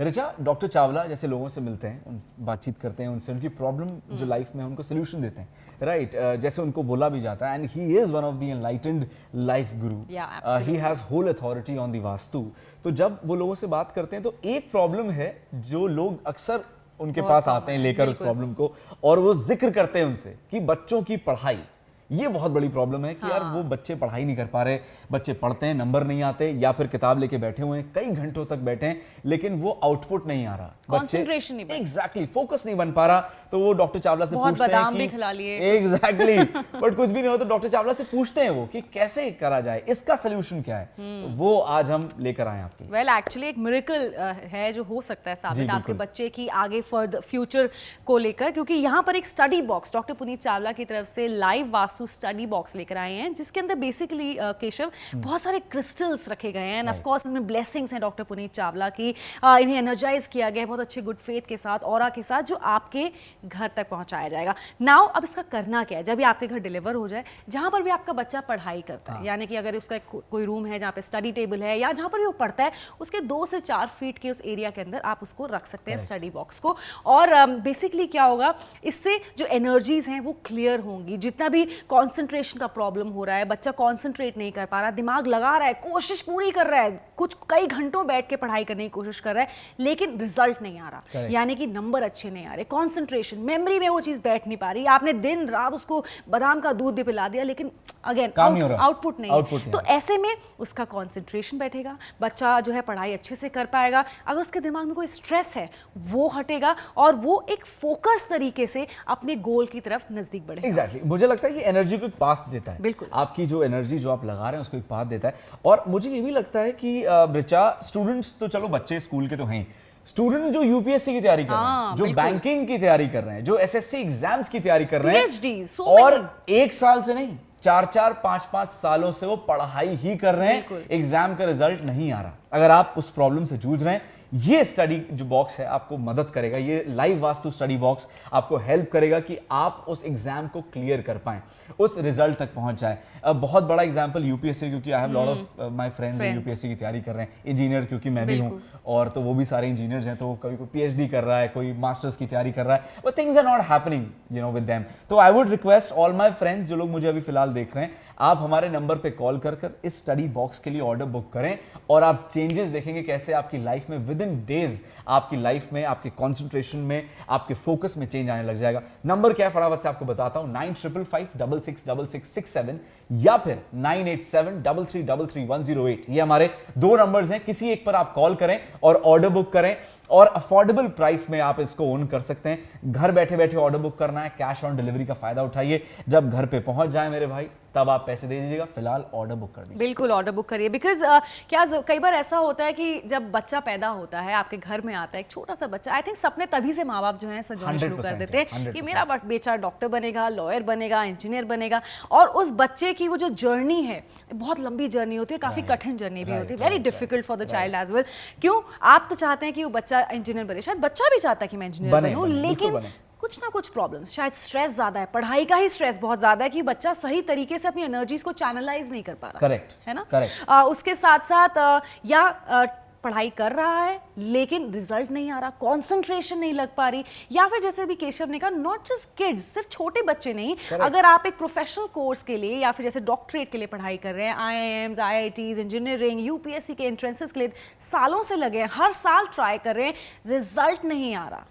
Richa doctor Chawla जैसे लोगों से मिलते हैं उन बातचीत करते हैं उनसे उनकी प्रॉब्लम जो लाइफ में है, उनको सोल्यूशन देते हैं। राइट right, uh, जैसे उनको बोला भी जाता है and he is one of the enlightened life guru he has whole authority on the vastu तो जब वो लोगों से बात करते हैं तो एक प्रॉब्लम है जो लोग अक्सर उनके पास आते हैं लेकर उस प्रॉब्लम को और वो ज़िक्र करते हैं उनसे कि बच्चों की पढ़ाई ये बहुत बड़ी प्रॉब्लम है कि यार हाँ। वो बच्चे पढ़ाई नहीं कर पा रहे बच्चे पढ़ते हैं नंबर नहीं आते या फिर किताब लेके बैठे हुए हैं कई घंटों तक बैठे हैं लेकिन वो आउटपुट नहीं आ रहा। Concentration नहीं एग्जैक्टली फोकस नहीं बन पा रहा तो वो डॉक्टर चावला से पूछते हैं कि भी खिला लिए, एग्जैक्टली बट कुछ भी नहीं हो तो डॉक्टर चावला से पूछते हैं वो कि कैसे करा जाए इसका सोल्यूशन क्या है? हम्म। तो वो आज हम लेकर आए आपके वेल एक्चुअली एक मिरेकल है जो हो सकता है साबित आपके बच्चे की आगे फॉर फ्यूचर को लेकर क्योंकि यहाँ पर एक study box doctor Puneet Chawla की तरफ़ से लाइव वास्तु स्टडी बॉक्स लेकर आए हैं जिसके अंदर बेसिकली केशव बहुत सारे क्रिस्टल्स रखे गए हैं। ऑफ़ कोर्स इसमें ब्लेसिंग्स हैं डॉक्टर पुनीत चावला की। अ, इन्हें एनर्जाइज किया गया है बहुत अच्छे गुड फेथ के साथ और के साथ जो आपके घर तक पहुँचाया जाएगा। नाउ अब इसका करना क्या है? जब ये आपके घर डिलीवर हो जाए जहाँ पर भी आपका बच्चा पढ़ाई करता है यानी कि अगर उसका कोई रूम है जहाँ पे स्टडी टेबल है या जहाँ पर भी वो पढ़ता है उसके दो से चार फीट के उस एरिया के अंदर आप उसको रख सकते हैं स्टडी बॉक्स को। और बेसिकली क्या होगा इससे जो एनर्जीज हैं वो क्लियर होंगी। जितना भी कॉन्सेंट्रेशन का प्रॉब्लम हो रहा है बच्चा कॉन्सेंट्रेट नहीं कर पा रहा दिमाग लगा रहा है कोशिश पूरी कर रहा है कुछ कई घंटों बैठ के पढ़ाई करने की कोशिश कर रहा है लेकिन रिज़ल्ट नहीं आ रहा। यानी कि नंबर अच्छे नहीं आ रहे कॉन्सेंट्रेशन मेमोरी में वो चीज़ बैठ नहीं पा रही। आपने दिन रात उसको बादाम का दूध भी पिला दिया लेकिन अगेन। आउटपुट नहीं Output नहीं तो ऐसे में उसका कॉन्सेंट्रेशन बैठेगा बच्चा जो है पढ़ाई अच्छे से कर पाएगा। अगर उसके दिमाग में कोई स्ट्रेस है वो हटेगा और वो एक फोकस तरीके से अपने गोल की तरफ़ नज़दीक बढ़ेगा। Exactly exactly. मुझे लगता है ये एनर्जी को एक पाथ देता है। बिल्कुल। आपकी जो एनर्जी जो आप लगा रहे हैं उसको एक पाथ देता है। और मुझे ये भी लगता है कि अ, रिचा स्टूडेंट्स तो चलो बच्चे स्कूल के तो हैं। स्टूडेंट जो यूपीएससी की तैयारी कर रहे हाँ, हैं जो। बैंकिंग की तैयारी कर रहे हैं जो एसएससी एग्ज़ाम्स की तैयारी कर रहे हैं और एक साल से नहीं चार चार पाँच पाँच सालों से वो पढ़ाई ही कर रहे हैं। एग्ज़ाम का रिज़ल्ट नहीं आ रहा। अगर आप उस प्रॉब्लम से जूझ रहे हैं ये स्टडी जो बॉक्स है आपको मदद करेगा ये लाइव वास्तु स्टडी बॉक्स आपको हेल्प करेगा कि आप उस एग्ज़ाम को क्लियर कर पाएँ उस रिज़ल्ट तक पहुँच जाए। अब बहुत बड़ा एग्ज़ाम्पल यूपीएससी क्योंकि I have lot of my friends UPSC की तैयारी कर रहे हैं। इंजीनियर क्योंकि मैं भी हूँ। और तो वो भी सारे इंजीनियर्स हैं तो कोई कोई पीएचडी कर रहा है कोई मास्टर्स की तैयारी कर रहा है but things are not happening you know with them तो I would request all my friends जो लोग मुझे अभी फ़िलहाल देख रहे हैं आप हमारे नंबर पे कॉल कर कर इस स्टडी बॉक्स के लिए ऑर्डर बुक करें और आप चेंजेस देखेंगे कैसे आपकी लाइफ में विद इन डेज़ आपकी लाइफ में, आपके कॉन्सेंट्रेशन में, आपके फोकस में चेंज आने लग जाएगा। नंबर क्या फटाफट से आपको बताता हूँ, nine triple five double six double six six seven या फिर nine eight seven double three double three one zero eight ये हमारे दो नंबर्स हैं। किसी एक पर आप कॉल करें और ऑर्डर बुक करें और अफोर्डेबल प्राइस में आप इसको ओन कर सकते हैं। घर बैठे बैठे ऑर्डर बुक करना है कैश ऑन डिलीवरी का फ़ायदा उठाइए। जब घर पे पहुँच जाए मेरे भाई तब आप पैसे दे दीजिएगा। फ़िलहाल ऑर्डर बुक कर दीजिए। बिल्कुल ऑर्डर बुक करिए। बिकॉज़ uh, क्या कई बार ऐसा होता है कि जब बच्चा पैदा होता है आपके घर में आता है एक छोटा सा बच्चा आई थिंक सपने तभी से माँ बाप जो है सजाने शुरू कर देते हैं कि मेरा बट- बेचा डॉक्टर बनेगा लॉयर बनेगा इंजीनियर बनेगा और उस बच्चे की वो जो जर्नी है बहुत लंबी जर्नी होती है काफ़ी Right. कठिन जर्नी भी होती है very difficult for the child as well क्यों? आप तो चाहते हैं कि वो बच्चा इंजीनियर बने शायद बच्चा भी चाहता है कि मैं इंजीनियर बने, लेकिन कुछ ना कुछ प्रॉब्लम्स शायद स्ट्रेस ज़्यादा है पढ़ाई का ही स्ट्रेस बहुत ज़्यादा है कि बच्चा सही तरीके से अपनी एनर्जीज को चैनलाइज नहीं कर पा रहा करेक्ट है ना? करेक्ट उसके साथ साथ या पढ़ाई कर रहा है लेकिन रिज़ल्ट नहीं आ रहा कंसंट्रेशन नहीं लग पा रही। या फिर जैसे भी केशव ने कहा नॉट जस्ट किड्स सिर्फ़ छोटे बच्चे नहीं। Correct. अगर आप एक प्रोफेशनल कोर्स के लिए या फिर जैसे डॉक्टरेट के लिए पढ़ाई कर रहे हैं आई आई AIIMS IITs engineering UPSC के एंट्रेंसेस के लिए सालों से लगे हैं हर साल ट्राई कर रहे हैं रिज़ल्ट नहीं आ रहा।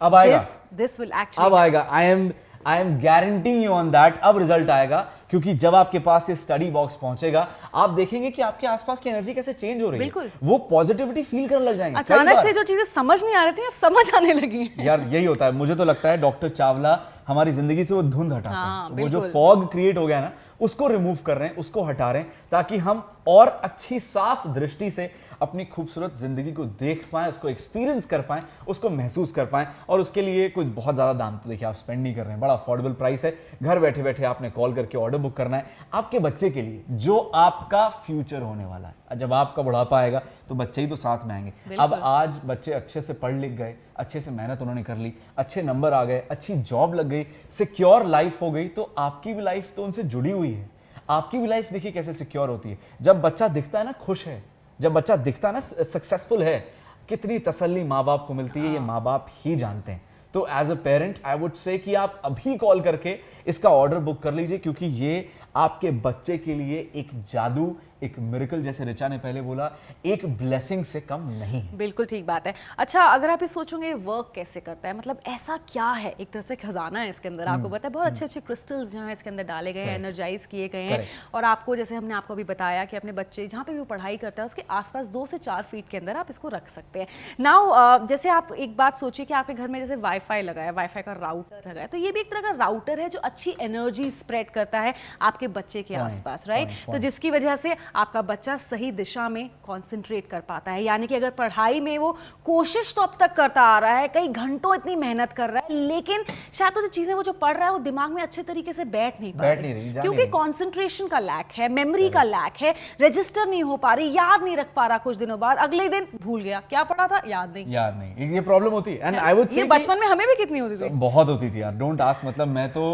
अब आएगा। दिस विल अब आएगा। I am I am guaranteeing you on that अब रिज़ल्ट आएगा। क्योंकि जब आपके पास ये स्टडी बॉक्स पहुंचेगा आप देखेंगे कि आपके आसपास की एनर्जी कैसे चेंज हो रही है। वो पॉजिटिविटी फील करने लग जाएँगे। अचानक से जो चीज़ें समझ नहीं आ रही थी अब समझ आने लगी यार यही होता है। मुझे तो लगता है डॉक्टर चावला हमारी ज़िंदगी से वो धुंध हटाते हाँ, हैं वो जो फॉग क्रिएट हो गया ना उसको रिमूव कर रहे हैं उसको हटा रहे हैं ताकि हम और अच्छी साफ़ दृष्टि से अपनी खूबसूरत ज़िंदगी को देख पाएँ उसको एक्सपीरियंस कर पाएँ उसको महसूस कर पाएँ। और उसके लिए कुछ बहुत ज़्यादा दाम तो देखिए आप स्पेंड नहीं कर रहे हैं। बड़ा अफोर्डेबल प्राइस है। घर बैठे बैठे आपने कॉल करके ऑर्डर बुक करना है। आपके बच्चे के लिए जो आपका फ्यूचर होने वाला है। जब आपका बुढ़ापा आएगा तो बच्चे ही तो साथ में आएँगे। अब आज बच्चे अच्छे से पढ़ लिख गए अच्छे से मेहनत उन्होंने कर ली अच्छे नंबर आ गए अच्छी जॉब लग गई सिक्योर लाइफ हो गई तो आपकी भी लाइफ तो उनसे जुड़ी हुई है। आपकी भी लाइफ देखिए कैसे सिक्योर होती है। जब बच्चा दिखता है ना खुश है। जब बच्चा दिखता है ना सक्सेसफुल है कितनी तसल्ली माँ बाप को मिलती है ये माँ बाप ही जानते हैं। तो as a parent I would say कि आप अभी कॉल करके इसका ऑर्डर बुक कर लीजिए क्योंकि ये आपके बच्चे के लिए एक जादू एक मिरेकल जैसे रिचा ने पहले बोला एक ब्लेसिंग से कम नहीं बिल्कुल ठीक बात है। अच्छा अगर आप ये सोचोगे वर्क कैसे करता है? मतलब ऐसा क्या है? एक तरह से खजाना है इसके अंदर आपको हम्म, पता है बहुत अच्छे अच्छे क्रिस्टल्स जो हैं इसके अंदर डाले गए हैं एनर्जाइज किए गए हैं। और आपको जैसे हमने आपको अभी बताया कि अपने बच्चे जहाँ पे भी वो पढ़ाई करता है उसके आसपास दो से चार फीट के अंदर आप इसको रख सकते हैं। नाउ जैसे आप एक बात सोचिए कि आपके घर में जैसे वाईफाई लगा है वाईफाई का राउटर लगा है तो ये भी एक तरह का राउटर है जो अच्छी एनर्जी स्प्रेड करता है। आपके बच्चे के आसपास राइट तो जिसकी वजह से आपका बच्चा सही दिशा में कॉन्सेंट्रेट कर पाता है। यानी कि अगर पढ़ाई में वो कोशिश तो अब तक करता आ रहा है कई घंटों इतनी मेहनत कर रहा है लेकिन शायद तो जो चीज़ें वो जो पढ़ रहा है वो दिमाग में अच्छे तरीके से बैठ नहीं पा रही, क्योंकि। कंसंट्रेशन का लैक है मेमोरी का लैक है रजिस्टर नहीं हो पा रही याद नहीं रख पा रहा कुछ दिनों बाद अगले दिन भूल गया क्या पढ़ा था? याद नहीं। याद नहीं। ये प्रॉब्लम होती है। एंड आई वुड ये बचपन में हमें भी कितनी होती थी? बहुत होती थी यार। डोंट आस्क मतलब मैं तो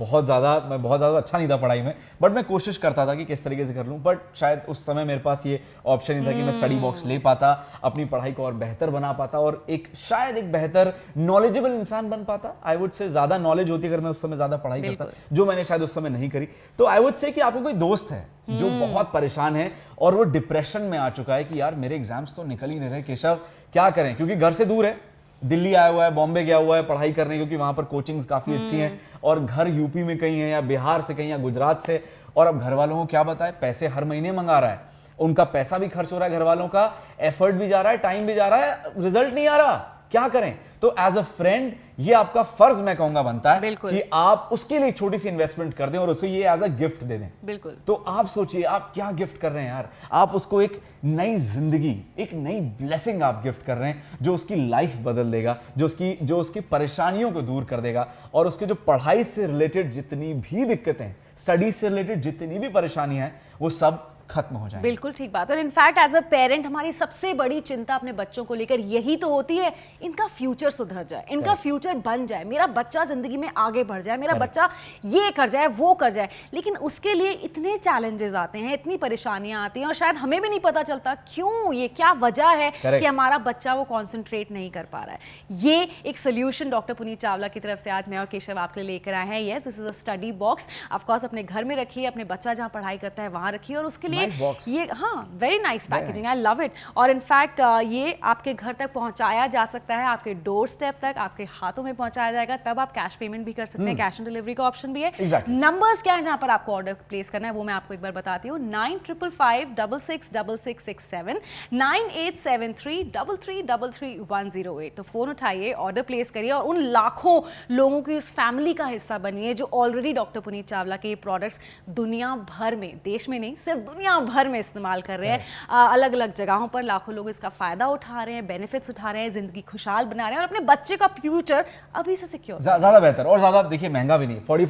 बहुत ज़्यादा मैं बहुत ज़्यादा अच्छा नहीं था पढ़ाई में। बट मैं कोशिश करता था कि किस तरीके से कर लूँ बट शायद उस समय मेरे पास ये ऑप्शन नहीं था कि मैं स्टडी बॉक्स ले पाता अपनी पढ़ाई को और बेहतर बना पाता और एक शायद एक बेहतर नॉलेजेबल इंसान बन पाता। आई वुड से ज़्यादा नॉलेज होती अगर मैं उस समय ज़्यादा पढ़ाई करता जो मैंने शायद उस समय नहीं करी। तो आई वुड से कि आपको कोई दोस्त है जो बहुत परेशान है और वो डिप्रेशन में आ चुका है कि यार मेरे एग्ज़ाम्स तो निकल ही नहीं रहे केशव क्या करें? क्योंकि घर से दूर है। दिल्ली आया हुआ है बॉम्बे गया हुआ है पढ़ाई करने क्योंकि वहाँ पर कोचिंग्स काफ़ी अच्छी हैं। और घर यूपी में कहीं है या बिहार से कहीं या गुजरात से। और अब घर वालों को क्या बताए पैसे हर महीने मंगा रहा है। उनका पैसा भी खर्च हो रहा है घर वालों का एफर्ट भी जा रहा है टाइम भी जा रहा है रिज़ल्ट नहीं आ रहा। क्या करें? तो एज अ फ्रेंड ये आपका फ़र्ज़ मैं कहूँगा बनता है कि आप उसके लिए छोटी सी इन्वेस्टमेंट कर दें और उसे ये एज अ गिफ्ट दे दें। बिल्कुल। तो आप सोचिए आप क्या गिफ्ट कर रहे हैं यार? आप उसको एक नई ज़िंदगी एक नई ब्लेसिंग आप गिफ्ट कर रहे हैं जो उसकी लाइफ बदल देगा जो उसकी जो उसकी परेशानियों को दूर कर देगा और उसके जो पढ़ाई से रिलेटेड जितनी भी दिक्कतें स्टडीज़ से रिलेटेड जितनी भी परेशानियाँ हैं वो सब खत्म हो जाए बिल्कुल ठीक बात। और इनफैक्ट एज अ पेरेंट हमारी सबसे बड़ी चिंता अपने बच्चों को लेकर यही तो होती है इनका फ्यूचर सुधर जाए इनका फ्यूचर बन जाए मेरा बच्चा ज़िंदगी में आगे बढ़ जाए मेरा बच्चा ये कर जाए वो कर जाए लेकिन उसके लिए इतने चैलेंजेस आते हैं इतनी परेशानियाँ आती हैं और शायद हमें भी नहीं पता चलता क्यों ये क्या वजह है कि हमारा बच्चा वो कॉन्सेंट्रेट नहीं कर पा रहा है। ये एक सोल्यूशन डॉक्टर पुनीत चावला की तरफ़ से आज मैं और केशव आपके लिए लेकर आए हैं। Yes this is a study box of course अपने घर में रखिए अपने बच्चा जहाँ पढ़ाई करता है वहाँ रखिए और उसके लिए Box. ये हाँ very nice packaging I love it और इनफैक्ट ये आपके घर तक पहुँचाया जा सकता है आपके डोर स्टेप तक आपके हाथों में पहुँचाया जाएगा तब आप कैश पेमेंट भी कर सकते हैं कैश ऑन डिलीवरी का ऑप्शन भी है. नंबर्स क्या है जहाँ पर आपको ऑर्डर प्लेस करना है वो मैं आपको एक बार बताती हूँ। Nine triple five double six double six six seven nine eight seven three double three double three one zero eight तो फ़ोन उठाइए ऑर्डर प्लेस करिए और उन लाखों लोगों की उस फैमिली का हिस्सा बनिए जो ऑलरेडी डॉक्टर पुनीत चावला के ये प्रोडक्ट्स दुनिया भर में देश में नहीं सिर्फ़ दुनिया भर में इस्तेमाल कर रहे हैं। अलग अलग जगहों पर लाखों लोग इसका फ़ायदा उठा रहे हैं बेनिफिट्स उठा रहे हैं ज़िंदगी खुशहाल बना रहे हैं और अपने बच्चे का फ्यूचर अभी से सिक्योर ज़्यादा बेहतर। और ज़्यादा देखिए महँगा भी नहीं फोर्टी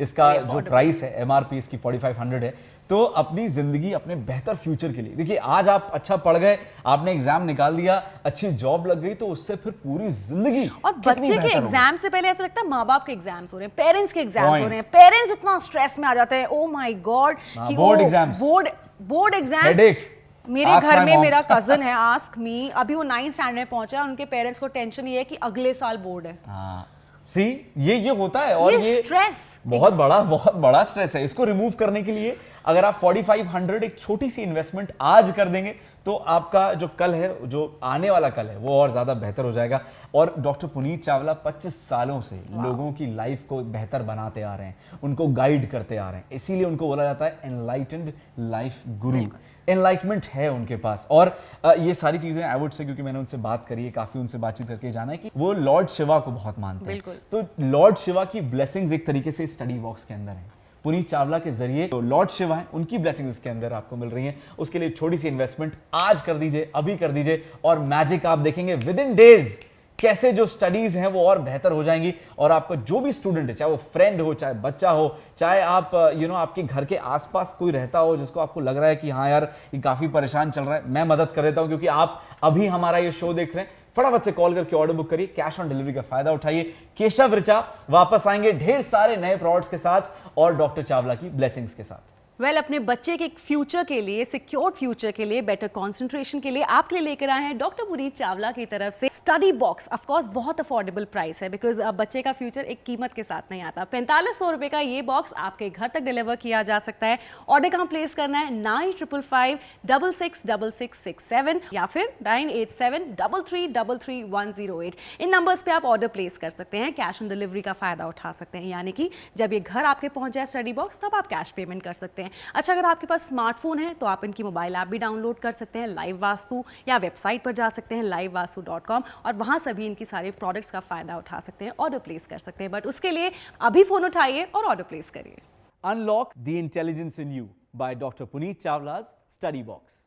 इसका जो. प्राइस है एमआरपी इसकी फोर्टी है। तो अपनी ज़िंदगी अपने बेहतर फ्यूचर के लिए। देखिए आज आप अच्छा पढ़ गए आपने एग्ज़ाम निकाल दिया अच्छी जॉब लग गई तो उससे फिर पूरी ज़िंदगी और बच्चे के एग्ज़ाम से पहले ऐसा लगता है माँ बाप के एग्ज़ाम्स हो रहे हैं पेरेंट्स के एग्ज़ाम्स हो रहे हैं पेरेंट्स इतना स्ट्रेस में आ जाते हैं ओ माई गॉड कि बोर्ड बोर्ड एग्ज़ाम्स Headache. मेरे घर में मेरा कज़न है आस्क मी अभी वो नाइन्थ स्टैंडर्ड में पहुँचा है उनके पेरेंट्स को टेंशन ये है कि अगले साल बोर्ड है। हाँ सी ये ये होता है और ये स्ट्रेस stress. बहुत बड़ा बहुत बड़ा स्ट्रेस है इसको रिमूव करने के लिए अगर आप 4500 एक छोटी सी इन्वेस्टमेंट आज कर देंगे तो आपका जो कल है जो आने वाला कल है वो और ज़्यादा बेहतर हो जाएगा। और डॉक्टर पुनीत चावला 25 सालों से लोगों की लाइफ को बेहतर बनाते आ रहे हैं उनको गाइड करते आ रहे हैं। इसीलिए उनको बोला जाता है एनलाइटेंड लाइफ गुरु एनलाइटमेंट है उनके पास। और ये सारी चीज़ें आई वुड से क्योंकि मैंने उनसे बात करी है काफ़ी उनसे बातचीत करके जाना है कि वो लॉर्ड शिवा को बहुत मानते हैं। तो लॉर्ड शिवा की ब्लेसिंग्स एक तरीके से स्टडी बॉक्स के अंदर है। पुनीत चावला के ज़रिए जो लॉर्ड शिवा है, उनकी ब्लेसिंग इसके अंदर आपको मिल रही है। उसके लिए छोटी सी इन्वेस्टमेंट आज कर दीजिए, अभी कर दीजिए और मैजिक आप देखेंगे विद इन डेज़ कैसे जो स्टडीज़ हैं वो और बेहतर हो जाएँगी और आपका जो भी स्टूडेंट है चाहे वो फ्रेंड हो चाहे बच्चा हो चाहे आप यू you नो know, आपके घर के आसपास कोई रहता हो जिसको आपको लग रहा है कि हाँ यार ये काफ़ी परेशान चल रहा है मैं मदद कर देता हूँ क्योंकि आप अभी हमारा ये शो देख रहे हैं। फटाफट से कॉल करके ऑर्डर बुक करिए कैश ऑन डिलीवरी का फ़ायदा उठाइए। केशव ऋचा वापस आएँगे ढेर सारे नए प्रोडक्ट्स के साथ और डॉक्टर चावला की ब्लेसिंग्स के साथ। वेल well, अपने बच्चे के फ्यूचर के लिए सिक्योर फ्यूचर के लिए बेटर कंसंट्रेशन के लिए आपके लिए लेकर आए हैं डॉक्टर पुनीत चावला की तरफ़ से स्टडी बॉक्स ऑफ़ कोर्स बहुत अफोर्डेबल प्राइस है बिकॉज़ बच्चे का फ्यूचर एक कीमत के साथ नहीं आता। पैंतालीस सौ रुपए का ये बॉक्स आपके घर तक डिलीवर किया जा सकता है। ऑर्डर कहाँ प्लेस करना है? Nine triple five double six double six six seven या फिर nine eight seven double three double three one zero eight इन नंबर्स पे आप ऑर्डर प्लेस कर सकते हैं कैश ऑन डिलीवरी का फ़ायदा उठा सकते हैं। यानी कि जब ये घर आपके पहुँच जाए स्टडी बॉक्स तब आप कैश पेमेंट कर सकते हैं। अच्छा अगर आपके पास स्मार्टफ़ोन है तो आप इनकी मोबाइल ऐप भी डाउनलोड कर सकते हैं, लाइव वास्तु या वेबसाइट पर जा सकते हैं लाइव वास्तु डॉट कॉम, और वहाँ से भी इनकी सारे प्रोडक्ट्स का फ़ायदा उठा सकते हैं ऑर्डर प्लेस कर सकते हैं। बट उसके लिए अभी फ़ोन उठाइए और ऑर्डर प्लेस करिए। Unlock the intelligence in you by doctor Puneet Chawla's study Box.